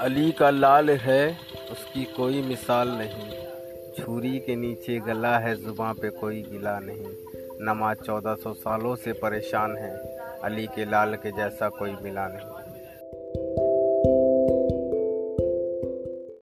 अली का लाल है, उसकी कोई मिसाल नहीं। छुरी के नीचे गला है, जुबां पे कोई गिला नहीं। नमाज़ चौदह सौ सालों से परेशान है, अली के लाल के जैसा कोई मिला नहीं।